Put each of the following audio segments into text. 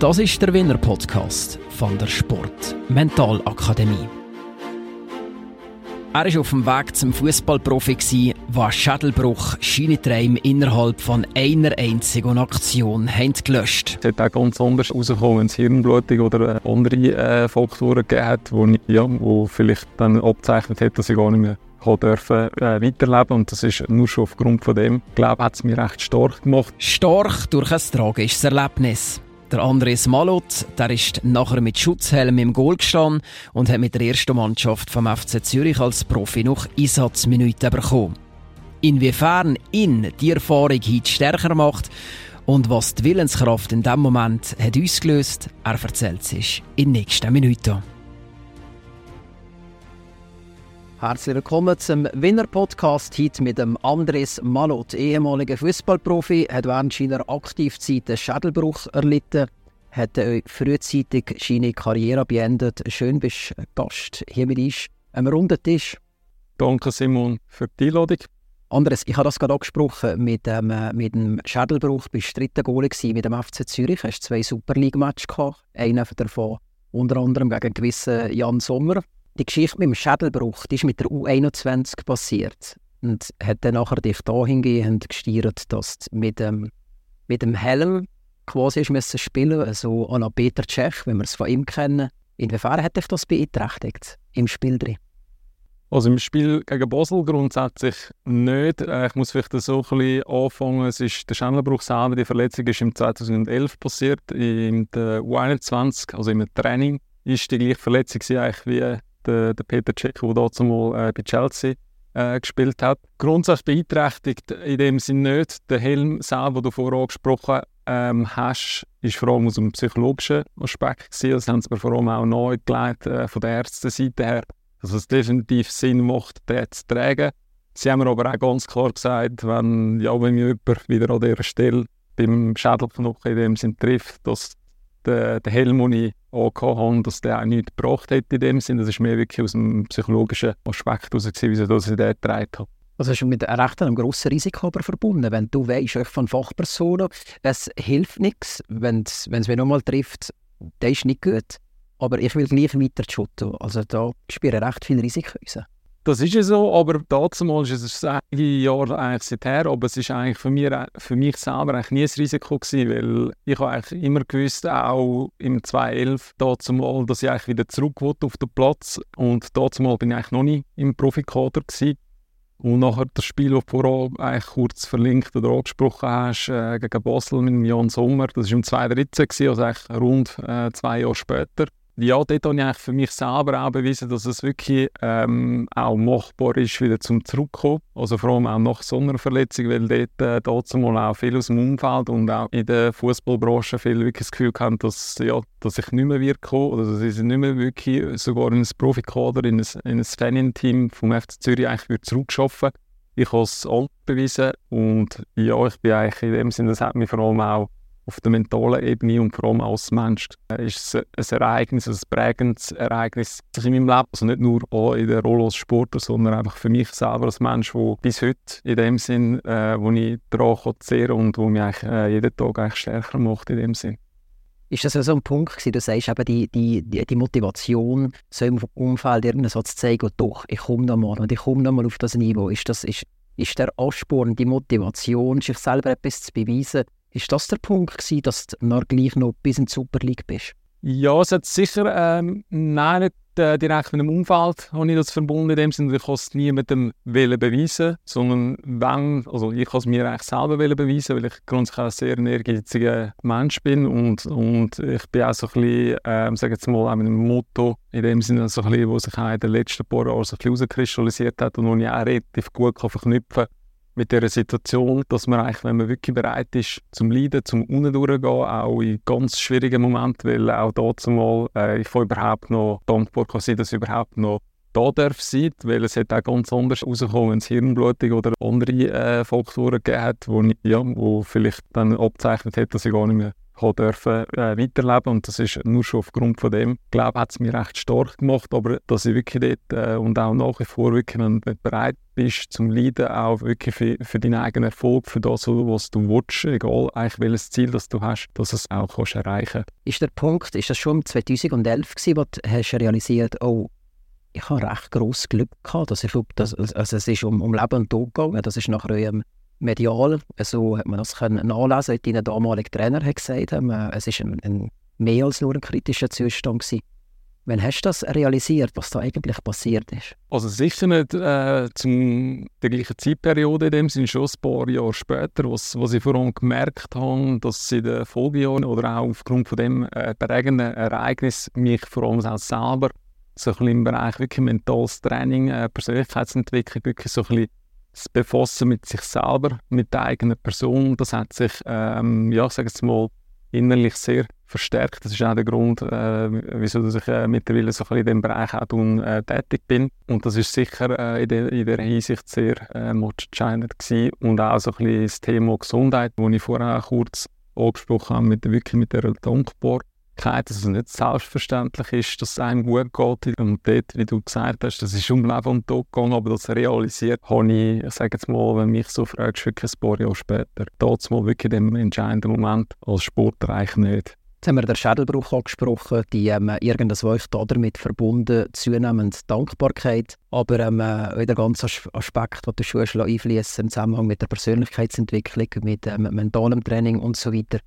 Das ist der Winner Podcast von der Sport Mentalakademie. Er war auf dem Weg zum Fußballprofi, was Schädelbruch Schienentreim innerhalb von einer einzigen Aktion haben gelöscht. Es hat auch ganz anders herausgekommen, wenn es Hirnblutung oder äh, andere äh, Faktoren gegeben hat, wo, ja, wo vielleicht dann abzeichnet hat, dass ich gar nicht mehr dürfen äh, weiterleben und das ist nur schon aufgrund von dem, ich glaube, hat es mich recht stark gemacht. Stark durch ein tragisches Erlebnis. Der Andres Malot, der ist nachher mit Schutzhelm im Goal gestanden und hat mit der ersten Mannschaft vom FC Zürich als Profi noch Einsatzminuten bekommen. Inwiefern ihn die Erfahrung heute stärker macht und was die Willenskraft in diesem Moment hat ausgelöst, er erzählt sich in nächsten Minuten. Herzlich willkommen zum Winner Podcast heute mit dem Andres Malot, ehemaliger Fußballprofi, hat während seiner Aktivzeit einen Schädelbruch erlitten, hat frühzeitig seine Karriere beendet. Schön bist du Gast hier mit uns am runden Tisch. Danke Simon für die Einladung. Andres, ich habe das gerade angesprochen mit, ähm, mit dem Schädelbruch. Du warst dritter Goalie mit dem FC Zürich. Du hast zwei Super League-Matches gehabt. Einen davon unter anderem gegen einen gewissen Jan Sommer die Geschichte mit dem Schädelbruch, die ist mit der U21 passiert. Und hat dann nachher dich dahingehend gesteuert, dass du mit dem, mit dem Helm quasi müssen spielen also an Peter Tschech, wenn wir es von ihm kennen. Inwiefern hat dich das beeinträchtigt im Spiel drin? Also im Spiel gegen Basel grundsätzlich nicht. Äh, ich muss vielleicht so ein bisschen anfangen. Es ist der Schädelbruch selber, die Verletzung ist im 2011 passiert, in der U21, also im Training. Ist die gleiche Verletzung eigentlich wie der, der Peter Cech, der dort mal äh, bei Chelsea äh, gespielt hat. Grundsätzlich beeinträchtigt in dem Sinne nicht. Der Helm selber, den du vorher angesprochen ähm, hast, ist vor allem aus einem psychologischen Aspekt gewesen. Das haben sie mir vor allem auch nahegelegt äh, von der Ärzteseite her, dass es definitiv Sinn macht, den zu tragen. Sie haben mir aber auch ganz klar gesagt, wenn, ja, wenn mich jemand wieder an dieser Stelle beim Schädelknochen in dem Sinn trifft, dass der, der Helm, den ich habe, dass der auch nichts gebracht hätte in dem Sinne. Das ist mehr wirklich aus dem psychologischen Aspekt heraus, wieso ich den getragen habe. Also ist mit recht einem grossen Risiko aber verbunden. Wenn du weißt, von Fachpersonen, es hilft nichts, wenn es mich nochmal trifft, das ist nicht gut. Aber ich will gleich weiter shooten. Also da spielen recht viele Risiken raus. Das ist ja so, aber dazu ist es einige Jahre eigentlich seither, aber es ist eigentlich für mich, für mich selber eigentlich nie ein Risiko gewesen, weil ich habe eigentlich immer gewusst, auch im 2011, dazu mal, dass ich eigentlich wieder zurück wollte auf den Platz und dazu mal bin ich eigentlich noch nicht im Profikader gewesen. Und nachher das Spiel, das du vorher eigentlich kurz verlinkt oder angesprochen hast, äh, gegen Basel mit Jan Sommer, das war im 2013, also eigentlich rund äh, zwei Jahre später ja, dort habe ich eigentlich für mich selber auch bewiesen, dass es wirklich ähm, auch machbar ist, wieder zum Zurückkommen. Also vor allem auch nach so einer Verletzung, weil dort äh, dazu auch viel aus dem Umfeld und auch in der Fußballbranche viel wirklich das Gefühl haben, dass, ja, dass ich nicht mehr wird kommen oder dass ich nicht mehr wirklich sogar in ein Profikader, in ein, in ein Fanin-Team vom FC Zürich eigentlich wird zurückschaffen. Ich habe es bewiesen und ja, ich bin eigentlich in dem Sinne, das hat mich vor allem auch auf der mentalen Ebene und vor allem als Mensch ist es ein Ereignis, ein prägendes Ereignis in meinem Leben. Also nicht nur in der Rolle als Sportler, sondern einfach für mich selber als Mensch, der bis heute in dem Sinn, äh, wo ich daran zehren und wo mich eigentlich, äh, jeden Tag eigentlich stärker macht in dem Sinn. Ist das so ein Punkt gewesen, du sagst eben die, die, die Motivation, so im Umfeld irgendwas so zu zeigen, doch, ich komme nochmal und ich komme nochmal auf das Niveau. Ist, das, ist, ist der Ansporn, die Motivation, sich selber etwas zu beweisen, ist das der Punkt gewesen, dass du noch gleich noch bis in die Super League bist? Ja, es hat sicher, ähm, nein, nicht äh, direkt mit dem Umfeld habe ich das verbunden in dem Sinne, ich kann es niemandem beweisen, sondern wenn, also ich kann es mir eigentlich selber beweisen, weil ich grundsätzlich ein sehr ehrgeiziger Mensch bin und, und ich bin auch so ein bisschen, ähm, sage jetzt mal, mit einem Motto in dem Sinne, so ein bisschen, wo sich auch in den letzten paar Jahren so ein bisschen herauskristallisiert hat und wo ich auch relativ gut kann verknüpfen kann mit dieser Situation, dass man eigentlich, wenn man wirklich bereit ist zum Leiden, zum unten durchgehen, auch in ganz schwierigen Momenten, weil auch dazu mal äh, ich überhaupt noch dankbar kann sein, dass ich überhaupt noch da darf sein, weil es hat auch ganz anders rausgekommen, wenn es Hirnblutung oder andere äh, Faktoren gegeben hat, wo, ja, wo vielleicht dann abzeichnet hat, dass ich gar nicht mehr dürfen äh, weiterleben und das ist nur schon aufgrund von dem, glaube, hat es mich recht stark gemacht, aber dass ich wirklich dort äh, und auch nach wie vor wirklich, bereit bist zum Leiden, auch wirklich für, für deinen eigenen Erfolg, für das, was du willst, egal eigentlich welches Ziel das du hast, dass du es auch kannst erreichen Ist der Punkt, ist das schon 2011 gewesen, wo du hast realisiert, oh, ich habe recht grosses Glück gehabt, dass ich, dass, also es ist um, um Leben und Tod gegangen, das ist nachher ähm, medial, so hat man das können nachlesen, wie dein damaliger Trainer hat gesagt hat, es ist ein, ein, mehr als nur ein kritischer Zustand gewesen. Wann hast du das realisiert, was da eigentlich passiert ist? Also sicher nicht äh, zum der gleichen Zeitperiode, in dem sind schon ein paar Jahre später, was, was ich vor allem gemerkt habe, dass in den Folgejahren oder auch aufgrund von dem äh, prägenden Ereignis mich vor allem auch selber so ein bisschen im Bereich wirklich mentales Training, äh, Persönlichkeitsentwicklung, wirklich so ein bisschen das Befassen mit sich selber, mit der eigenen Person, das hat sich, ähm, ja, sage jetzt mal, innerlich sehr verstärkt. Das ist auch der Grund, äh, wieso ich äh, mittlerweile so in diesem Bereich auch tun, äh, tätig bin. Und das ist sicher äh, in, der, in der Hinsicht sehr äh, entscheidend gewesen. Und auch so ein das Thema Gesundheit, das ich vorher kurz angesprochen habe, mit, wirklich mit der Dankbarkeit dass es nicht selbstverständlich ist, dass es einem gut geht. Und dort, wie du gesagt hast, das ist um Leben und Tod gegangen, aber das realisiert habe ich, ich sage jetzt mal, wenn mich so fragst, wirklich ein paar Jahre später, dort mal wirklich dem entscheidenden Moment als Sportler eigentlich nicht. Jetzt haben wir den Schädelbruch angesprochen, die ähm, irgendwas war damit verbunden, zunehmend Dankbarkeit, aber ähm, äh, der ganze Aspekt, den du schon einfließen im Zusammenhang mit der Persönlichkeitsentwicklung, mit ähm, mentalem Training und so weiter.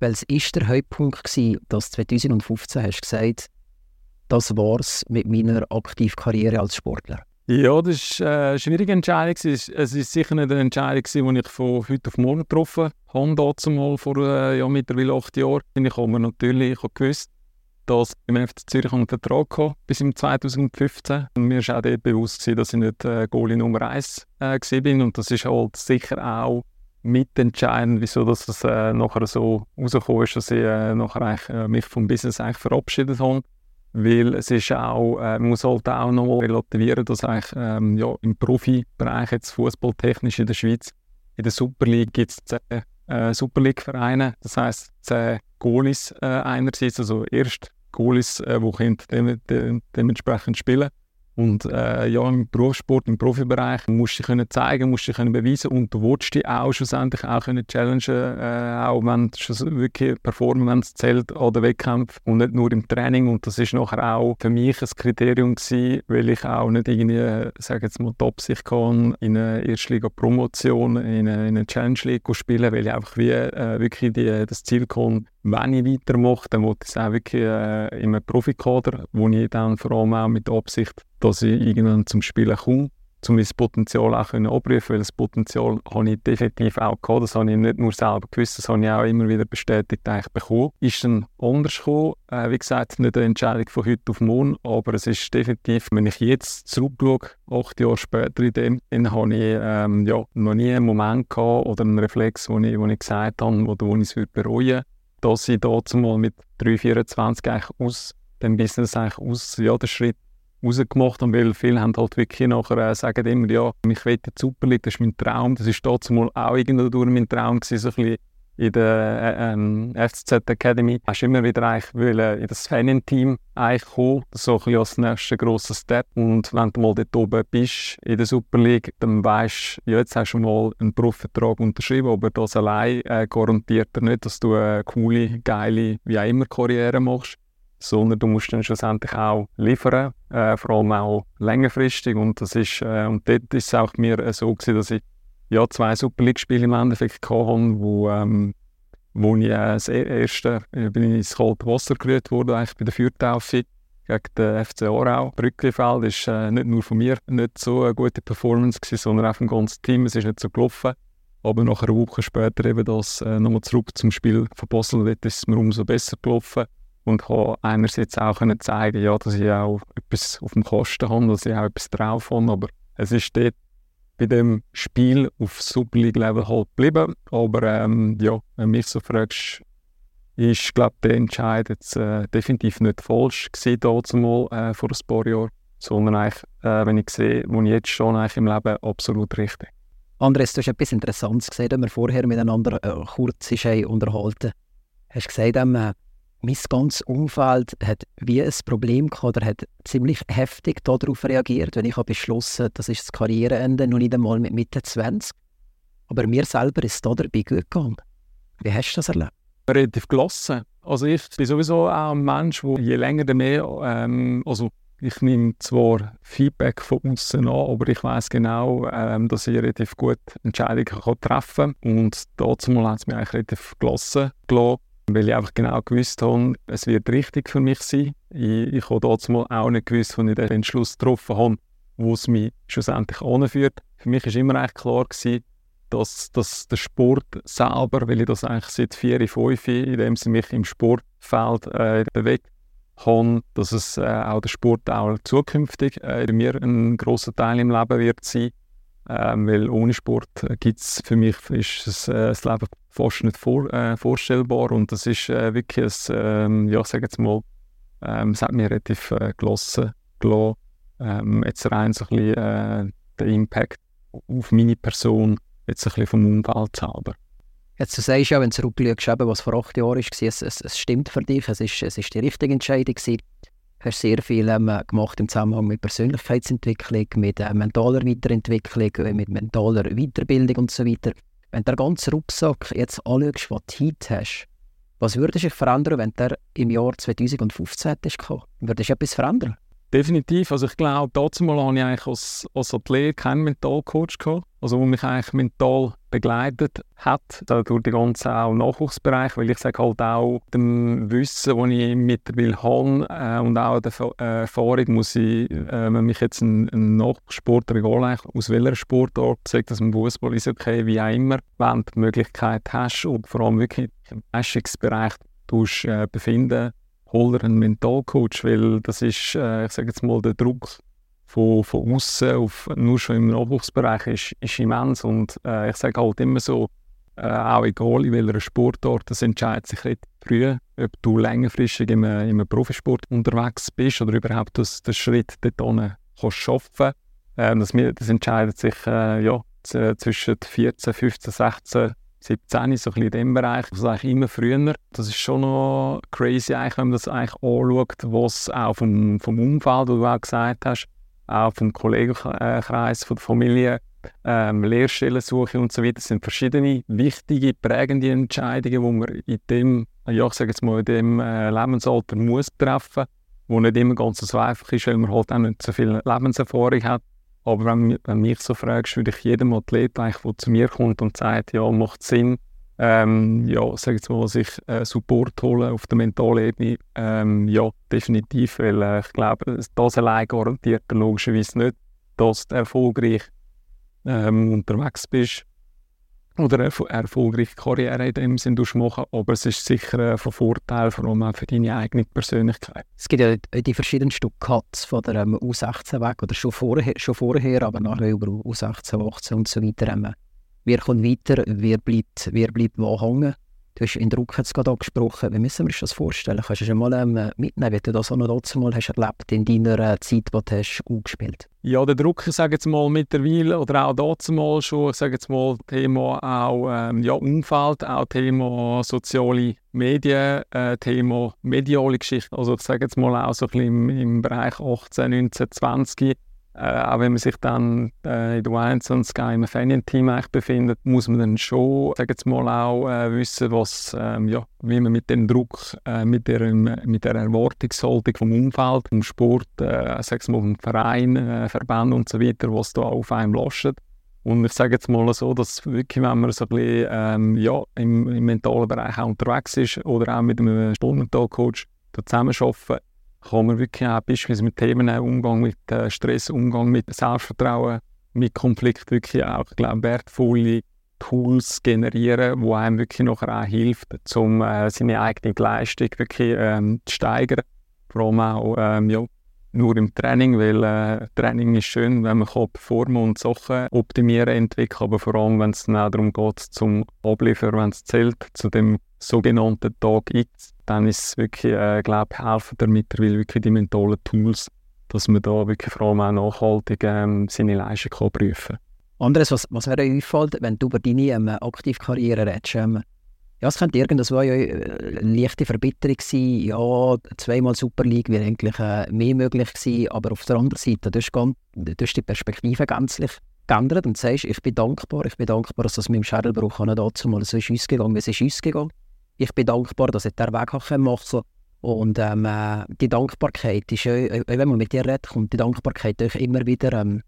Es ist der Höhepunkt gewesen, dass 2015 hast gesagt, das war's mit meiner Aktivkarriere als Sportler. Ja, das war eine schwierige Entscheidung. Es war sicher nicht eine Entscheidung, die ich von heute auf morgen getroffen habe. Dazu mal vor äh, ja, mittlerweile acht Jahren. Ich habe natürlich ich habe gewusst, dass ich im FC Zürich einen Vertrag hatte, bis im 2015. Und mir war auch dort bewusst, dass ich nicht äh, Goalie Nummer 1 äh, war. Und das ist halt sicher auch mitentscheidend, wieso das äh, nachher so rausgekommen ist, dass ich äh, nachher äh, mich vom Business eigentlich verabschiedet habe. Weil es ist auch, äh, man muss halt auch noch relativieren, dass eigentlich, ähm, ja, im Profibereich jetzt fußballtechnisch in der Schweiz, in der Super League gibt es zehn äh, Super League-Vereine, das heisst zehn Goalies äh, einerseits, also erst Goalies, äh, die dem, dem, dementsprechend spielen und äh, ja, im Berufssport, im Profibereich musst du dich können zeigen, musst du dich können beweisen und du willst dich auch schlussendlich auch können challengen, äh, auch wenn du wirklich Performance zählt an den Wettkämpfen und nicht nur im Training. Und das ist nachher auch für mich ein Kriterium gewesen, weil ich auch nicht irgendwie, sage jetzt mal, top sich kann in einer Erstliga-Promotion, in einer Challenge League spielen, weil ich einfach wie, äh, wirklich die, das Ziel kann, wenn ich weitermache, dann wollte ich es auch wirklich äh, in einem Profikader, wo ich dann vor allem auch mit Absicht, dass ich irgendwann zum Spielen komme, um mein Potenzial auch können weil das Potenzial habe ich definitiv auch gehabt. Das habe ich nicht nur selber gewusst, das habe ich auch immer wieder bestätigt eigentlich bekommen. Ist dann anders gekommen. Äh, wie gesagt, nicht eine Entscheidung von heute auf morgen, aber es ist definitiv, wenn ich jetzt zurückschaue, acht Jahre später in dem, dann habe ich ähm, ja, noch nie einen Moment gehabt oder einen Reflex, wo ich, wo ich gesagt habe, oder wo ich es bereuen würde dass ich dort mal mit 3,24 eigentlich aus dem Business eigentlich aus, ja, den Schritt rausgemacht habe, weil viele haben halt wirklich nachher äh, sagen immer, ja, ich will die Super League, das ist mein Traum, das ist mal auch irgendwo durch mein Traum gewesen, so ein bisschen in der äh, ähm, FCZ Academy. Hast immer wieder eigentlich wollen, in das Fanin-Team eigentlich kommen, so ein bisschen als nächster grosser Step. Und wenn du mal dort oben bist in der Super League, dann weißt du, ja, jetzt hast du mal einen Profivertrag unterschrieben, aber das allein äh, garantiert dir nicht, dass du eine coole, geile, wie auch immer Karriere machst sondern du musst dann schlussendlich auch liefern, äh, vor allem auch längerfristig und das ist, äh, und dort ist es auch mir äh, so gewesen, dass ich ja, zwei Super League-Spiele im Endeffekt hatte, wo, ähm, wo ich äh, das e-, erste äh, bin ins kalte Wasser gerührt wurde, eigentlich bei der Fürtaufe gegen den FC Aarau. Brücklifeld ist äh, nicht nur von mir nicht so eine gute Performance gewesen, sondern auch vom ganzen Team. Es ist nicht so gelaufen. Aber nach einer Woche später eben das äh, nochmal zurück zum Spiel von Basel, dort ist es mir umso besser gelaufen und habe einerseits auch können zeigen, ja, dass ich auch etwas auf dem Kosten habe, dass ich auch etwas drauf habe, aber es ist dort bei dem Spiel auf Super League Level halt geblieben. Aber ähm, ja, wenn du mich so fragst, ist, glaube der Entscheid jetzt äh, definitiv nicht falsch gewesen, dazumal, äh, vor ein paar Jahren, sondern äh, wenn ich sehe, wo ich jetzt schon im Leben absolut richtig. Andres, du hast etwas Interessantes gesehen, da wir vorher miteinander äh, kurz unterhalten. hast gesagt, ähm, mein ganzes Umfeld hat wie ein Problem gehabt oder hat ziemlich heftig darauf reagiert, wenn ich habe beschlossen das ist das Karriereende, noch nicht einmal mit Mitte 20. Aber mir selber ist es da dabei gut gegangen. Wie hast du das erlebt? Relativ gelassen. Also ich bin sowieso auch ein Mensch, der je länger, desto mehr, ähm, also ich nehme zwar Feedback von außen an, aber ich weiß genau, ähm, dass ich relativ gut Entscheidungen treffen kann. Und dazu hat es mich eigentlich relativ gelassen gelassen, weil ich einfach genau gewusst habe, es wird richtig für mich sein. Ich, ich habe dazu auch nicht gewusst, als ich den Entschluss getroffen habe, wo es mich schlussendlich anführt. Für mich war immer eigentlich klar, gewesen, dass, dass der Sport selber, weil ich das eigentlich seit vier, fünf in dem sie mich im Sportfeld äh, bewegt habe, dass es äh, auch der Sport auch zukünftig äh, mir ein großer Teil im Leben wird sein. Ähm, weil ohne Sport äh, gibt es für mich ist es, äh, das Leben fast nicht vor, äh, vorstellbar und das ist äh, wirklich ein, ähm, ja, sage jetzt mal, ähm, es hat mich relativ äh, gelassen, gelassen. Ähm, jetzt rein so ein bisschen äh, der Impact auf meine Person, jetzt ein bisschen vom Umfeld selber. Jetzt du sagst ja, wenn du zurückschaust, was vor acht Jahren war, es, es, es stimmt für dich, es ist, es ist die richtige Entscheidung gewesen. Du hast sehr viel ähm, gemacht im Zusammenhang mit Persönlichkeitsentwicklung, mit äh, mentaler Weiterentwicklung, äh, mit mentaler Weiterbildung und so weiter. Wenn du den ganzen Rucksack jetzt anschaust, was du heute hast, was würde sich verändern, wenn der im Jahr 2015 ist gekommen? Würdest du etwas verändern? Definitiv. Also ich glaube, dazu mal hatte ich eigentlich als, als Athlet keinen Mentalcoach gehabt, also der mich eigentlich mental begleitet hat, durch die ganzen auch Nachwuchsbereich, weil ich sage halt auch, dem Wissen, das ich mittlerweile habe äh, und auch der äh, Erfahrung, muss ich, äh, wenn mich jetzt ein, ein Nachwuchssportler, egal aus welcher Sportart, sagt dass ein Fußball ist okay, wie auch immer, wenn du die Möglichkeit hast und vor allem wirklich im Leistungsbereich äh, befinden hol dir einen Mentalcoach, weil das ist, äh, ich sage jetzt mal, der Druck von, von außen auf nur schon im Nachwuchsbereich ist, ist immens und äh, ich sage halt immer so, äh, auch egal in welcher Sportart, das entscheidet sich recht früh, ob du längerfristig im, im Profisport unterwegs bist oder überhaupt das, den Schritt dort kannst schaffen. Äh, das, das entscheidet sich äh, ja, zwischen 14, 15, 16 17, so ein bisschen in dem Bereich, also eigentlich immer früher. Das ist schon noch crazy, eigentlich, wenn man das eigentlich anschaut, was auch vom, vom Umfeld, wie du auch gesagt hast, auch vom Kollegenkreis, von der Familie, ähm, Lehrstellensuche und so weiter, das sind verschiedene wichtige, prägende Entscheidungen, die man in dem, ja, ich sage jetzt mal, in dem äh, Lebensalter muss treffen, wo nicht immer ganz so einfach ist, weil man halt auch nicht so viel Lebenserfahrung hat. Aber wenn, du mich so fragst, würde ich jedem Athlet, der zu mir kommt und sagt, ja, macht Sinn, ähm, ja, sag jetzt mal, sich äh, Support holen auf der mentalen Ebene, ähm, ja, definitiv, weil äh, ich glaube, das allein garantiert logischerweise nicht, dass du erfolgreich ähm, unterwegs bist oder eine erfolgreiche Karriere in dem Sinn machen, aber es ist sicher äh, von Vorteil, vor allem auch für deine eigene Persönlichkeit. Es gibt ja die verschiedensten Cuts von der ähm, U16 weg, oder schon vorher, schon vorher aber nachher über U16, 18 und so weiter. Wer kommt weiter, wer bleibt, wer bleibt wo hängen? Du hast in Druck jetzt gerade angesprochen. Wie müssen wir uns das vorstellen? Kannst du schon mal ähm, mitnehmen, wie du das auch noch mal hast erlebt in deiner äh, Zeit, die du hast gespielt Ja, der Druck, ich sage jetzt mal mittlerweile, oder auch dazu mal schon, ich sage jetzt mal Thema auch ähm, ja, Umfeld, auch Thema soziale Medien, äh, Thema mediale Geschichte. Also ich sage jetzt mal auch so ein bisschen im, im Bereich 18, 19, 20 äh, auch wenn man sich dann äh, in der 21 im Fanien-Team befindet, muss man dann schon, sag jetzt mal, auch äh, wissen, was, ähm, ja, wie man mit dem Druck, äh, mit, der, mit der Erwartungshaltung vom Umfeld, vom Sport, äh, mal, vom Verein, äh, Verband und so weiter, was da auf einem lastet. Und ich sage jetzt mal so, dass wirklich, wenn man so ein bisschen ähm, ja, im, im mentalen Bereich auch unterwegs ist oder auch mit einem Sportmentalcoach zusammenarbeiten, kann man wirklich auch beispielsweise mit Themen Umgang mit äh, Stress, Umgang mit Selbstvertrauen, mit Konflikt wirklich auch, ich glaube, wertvolle Tools generieren, die einem wirklich nachher auch hilft, um äh, seine eigene Leistung wirklich ähm, zu steigern. Vor allem auch ähm, ja, nur im Training, weil äh, Training ist schön, wenn man kann performen und Sachen optimieren, entwickeln, aber vor allem, wenn es dann darum geht, zum Abliefern, wenn es zählt, zu dem sogenannten Tag X, dann ist es wirklich, äh, glaube ich, helfen da mittlerweile wirklich die mentalen Tools, dass man da wirklich vor allem auch nachhaltig ähm, seine Leistung kann prüfen Anderes, was, was mir auffällt, wenn du über deine ähm, Aktivkarriere redest, ähm, Ja, es könnte irgendwo ja eine äh, leichte Verbitterung sein. Ja, zweimal Super League wäre eigentlich äh, mehr möglich gewesen. Aber auf der anderen Seite, du hast, du die Perspektive gänzlich geändert und sagst, ich bin dankbar, ich bin dankbar, dass das mit dem Schädelbruch nicht dazu mal so ist ausgegangen, wie es ist ausgegangen. Ich bin dankbar, dass ich den Weg machen konnte. Und ähm, äh, die Dankbarkeit ist, äh, wenn man mit dir redet, kommt die Dankbarkeit immer wieder ähm,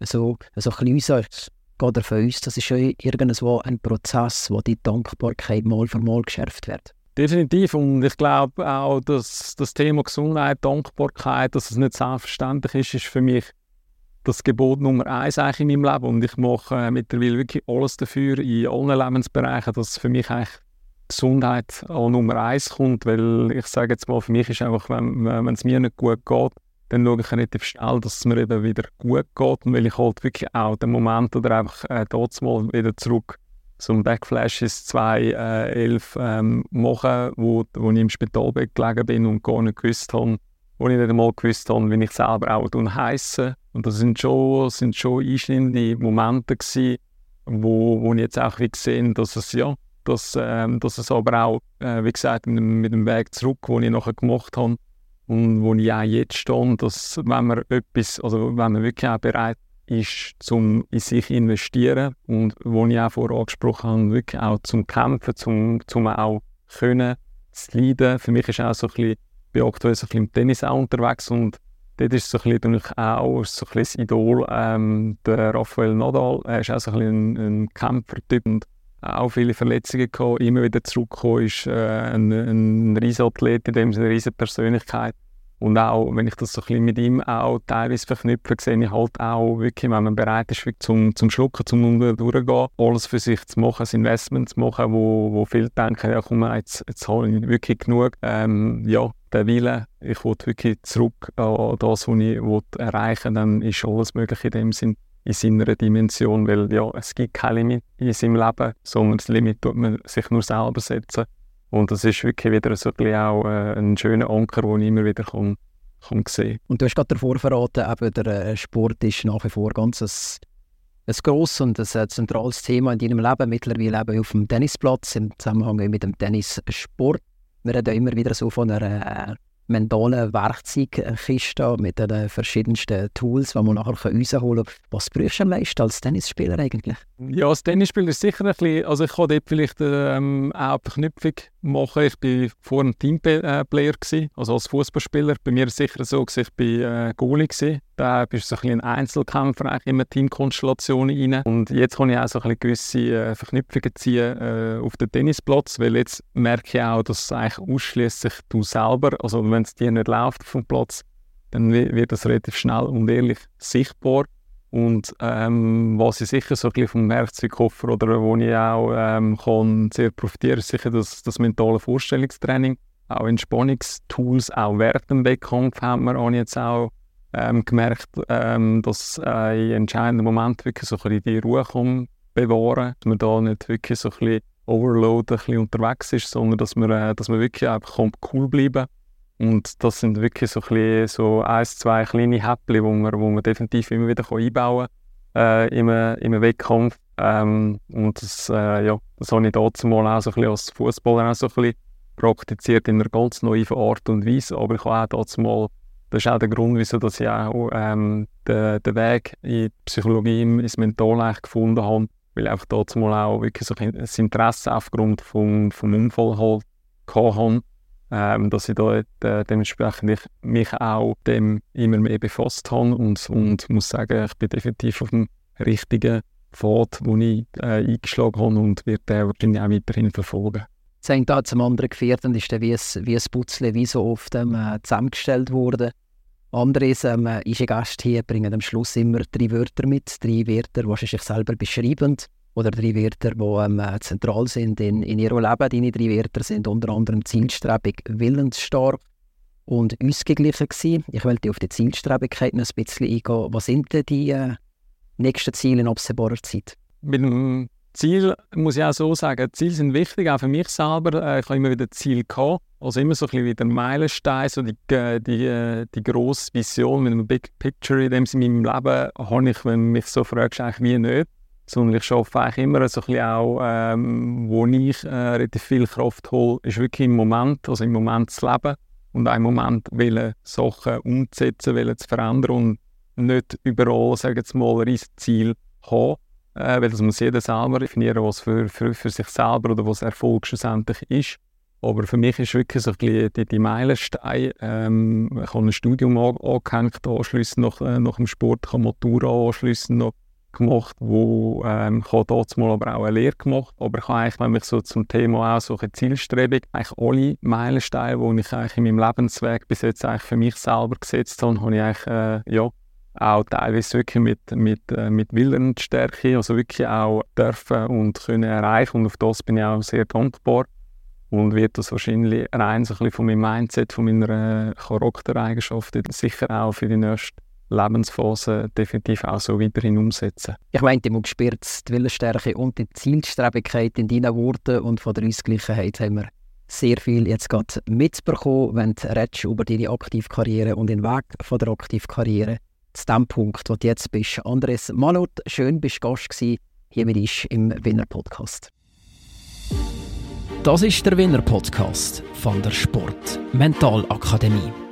so, so ein bisschen geht von uns, das ist schon irgendwo ein Prozess, wo die Dankbarkeit mal für mal geschärft wird. Definitiv. Und ich glaube auch, dass das Thema Gesundheit, Dankbarkeit, dass es nicht selbstverständlich ist, ist für mich das Gebot Nummer eins eigentlich in meinem Leben. Und ich mache äh, mittlerweile wirklich alles dafür in allen Lebensbereichen, dass für mich eigentlich Gesundheit an Nummer eins kommt. Weil ich sage jetzt mal, für mich ist einfach, wenn, es mir nicht gut geht, dann schaue ich relativ schnell, dass es mir eben wieder gut geht. Und weil ich halt wirklich auch den Moment oder einfach äh, dort mal wieder zurück zum Backflash ist 2011 äh, ähm, machen, wo, wo ich im Spitalbett gelegen bin und gar nicht gewusst habe, wo ich nicht einmal gewusst habe, wie ich selber auch heisse. Und das sind schon, sind schon einschneidende Momente gewesen, wo, wo ich jetzt auch wie gesehen dass es ja, dass, ähm, dass es aber auch, äh, wie gesagt, mit dem, mit dem Weg zurück, den ich nachher gemacht habe, und wo ich auch jetzt stehe, dass wenn man etwas, also wenn man wirklich auch bereit ist, zum in sich zu investieren und wo ich auch vorher angesprochen habe, wirklich auch zum Kämpfen, zum, zum auch können zu leiden. Für mich ist auch so ein bisschen, ich bin aktuell so ein bisschen im Tennis auch unterwegs und dort ist so ein bisschen, auch so ein bisschen das Idol, ähm, der Rafael Nadal, er ist auch so ein bisschen ein, ein Kämpfertyp und auch viele Verletzungen gehabt, immer wieder zurückgekommen, ist äh, ein, ein Riesenathlet, in dem Sinne eine riesige Persönlichkeit. Und auch, wenn ich das so ein bisschen mit ihm auch teilweise verknüpfe, sehe ich halt auch wirklich, wenn man bereit ist, zum, zum Schlucken, zum durchgehen, alles für sich zu machen, ein Investment zu machen, wo, wo viele denken, ja komm, jetzt, jetzt habe ich wirklich genug. Ähm, ja, der Wille, ich will wirklich zurück an das, was ich erreichen will, dann ist alles möglich in dem Sinn in seiner Dimension, weil ja, es gibt kein Limit in seinem Leben, sondern das Limit tut man sich nur selber setzen. Und das ist wirklich wieder so ein auch äh, ein schöner Anker, den ich immer wieder kann, kann sehen Und du hast gerade davor verraten, eben der äh, Sport ist nach wie vor ganz ein, ein grosses und ein äh, zentrales Thema in deinem Leben. Mittlerweile eben auf dem Tennisplatz im Zusammenhang mit dem Tennissport. Wir reden immer wieder so von einer äh, mentalen Werkzeugkiste mit den verschiedensten Tools, die man nachher rausholen kann. Was brauchst du am meisten als Tennisspieler eigentlich? Ja, als Tennisspieler ist sicher ein bisschen, also ich kann dort vielleicht ähm, auch die Verknüpfung machen. Ich war vorher ein Teamplayer, also als Fußballspieler. Bei mir ist es sicher so, dass ich bei äh, Goalie war. Da bist du so ein, ein Einzelkämpfer in eine Teamkonstellation rein. Und jetzt kann ich auch so ein gewisse äh, Verknüpfungen ziehen äh, auf den Tennisplatz, weil jetzt merke ich auch, dass eigentlich ausschließlich du selber, also wenn es dir nicht läuft dem Platz, dann wird das relativ schnell und ehrlich sichtbar. Und ähm, was ich sicher so ein bisschen vom Werkzeugkoffer oder wo ich auch ähm, kann sehr profitieren ist sicher das, das mentale Vorstellungstraining. Auch Entspannungstools, auch während dem Wettkampf haben wir auch jetzt auch ähm, gemerkt, ähm, dass äh, in entscheidenden Momenten wirklich so ein bisschen die Ruhe kann bewahren dass man da nicht wirklich so ein bisschen overload ein bisschen unterwegs ist, sondern dass man, äh, dass man wirklich einfach cool bleiben kann und das sind wirklich so, ein, so ein, zwei kleine Häppchen, wo man, wo man definitiv immer wieder einbauen kann äh, im, im Wettkampf. Ähm, und das, äh, ja, das habe ich dazu mal auch so ein bisschen als Fußballer so bisschen praktiziert in einer ganz neuen Art und Weise. Aber ich habe auch dazu mal, das ist auch der Grund, wieso dass ich auch ähm, den, den Weg in die Psychologie, ins Mental gefunden habe, weil ich einfach dazu mal auch wirklich so ein Interesse aufgrund vom, vom Unfall halt hatte ähm, dass ich da äh, dementsprechend ich mich auch dem immer mehr befasst habe und, und muss sagen, ich bin definitiv auf dem richtigen Pfad, den ich äh, eingeschlagen habe und werde den wahrscheinlich auch weiterhin verfolgen. Das eine da zum anderen geführt und ist dann wie ein, wie ein Putzle wie so oft ähm, äh, zusammengestellt worden. Anderes ähm, ist ein Gast hier, bringen am Schluss immer drei Wörter mit, drei Wörter, die sich selber beschreiben oder drei Wörter, die ähm, zentral sind in, in ihrem Leben. Deine drei Wörter sind unter anderem zielstrebig, willensstark und ausgeglichen gewesen. Ich wollte auf die Zielstrebigkeit noch ein bisschen eingehen. Was sind denn die äh, nächsten Ziele in absehbarer Zeit? Mit dem Ziel muss ich auch so sagen, Ziele sind wichtig, auch für mich selber. Äh, ich habe immer wieder Ziel gehabt. Also immer so ein bisschen wie der Meilenstein, so die, äh, die, äh, die grosse Vision mit einem Big Picture in dem in meinem Leben habe ich, wenn du mich so fragst, eigentlich wie nicht sondern ich arbeite eigentlich immer so ein auch, ähm, wo ich äh, relativ viel Kraft hole, ist wirklich im Moment, also im Moment zu leben und im Moment wollen, Sachen umzusetzen, wollen zu verändern und nicht überall, sagen wir mal, ein Ziel haben, äh, weil das muss jeder selber definieren, was für, für, für sich selber oder was Erfolg schlussendlich ist. Aber für mich ist wirklich so ein bisschen die, die Meilensteine. Ähm, ich habe ein Studium angehängt, anschliessend nach, äh, nach dem Sport, ich habe Matura anschliessend noch gemacht, wo ähm, ich habe dort mal aber auch eine Lehre gemacht. Aber ich habe eigentlich, so zum Thema auch so eine Zielstrebung, eigentlich alle Meilensteine, die ich eigentlich in meinem Lebensweg bis jetzt eigentlich für mich selber gesetzt habe, habe ich eigentlich, äh, ja, auch teilweise wirklich mit, mit, äh, mit Willensstärke, also wirklich auch dürfen und können erreichen und auf das bin ich auch sehr dankbar und wird das wahrscheinlich rein so ein bisschen von meinem Mindset, von meiner äh, Charaktereigenschaft sicher auch für die nächste Lebensphase definitiv auch so weiterhin umsetzen. Ich meinte, du spürst die Willensstärke und die Zielstrebigkeit in deinen Worten und von der Ausgleichheit haben wir sehr viel jetzt gerade mitbekommen, wenn du redest über deine Aktivkarriere und den Weg von der Aktivkarriere zu dem Punkt, wo du jetzt bist. Andres Manut, schön bist du Gast gewesen, hier mit uns im Winner Podcast. Das ist der Winner Podcast von der Sport Mentalakademie.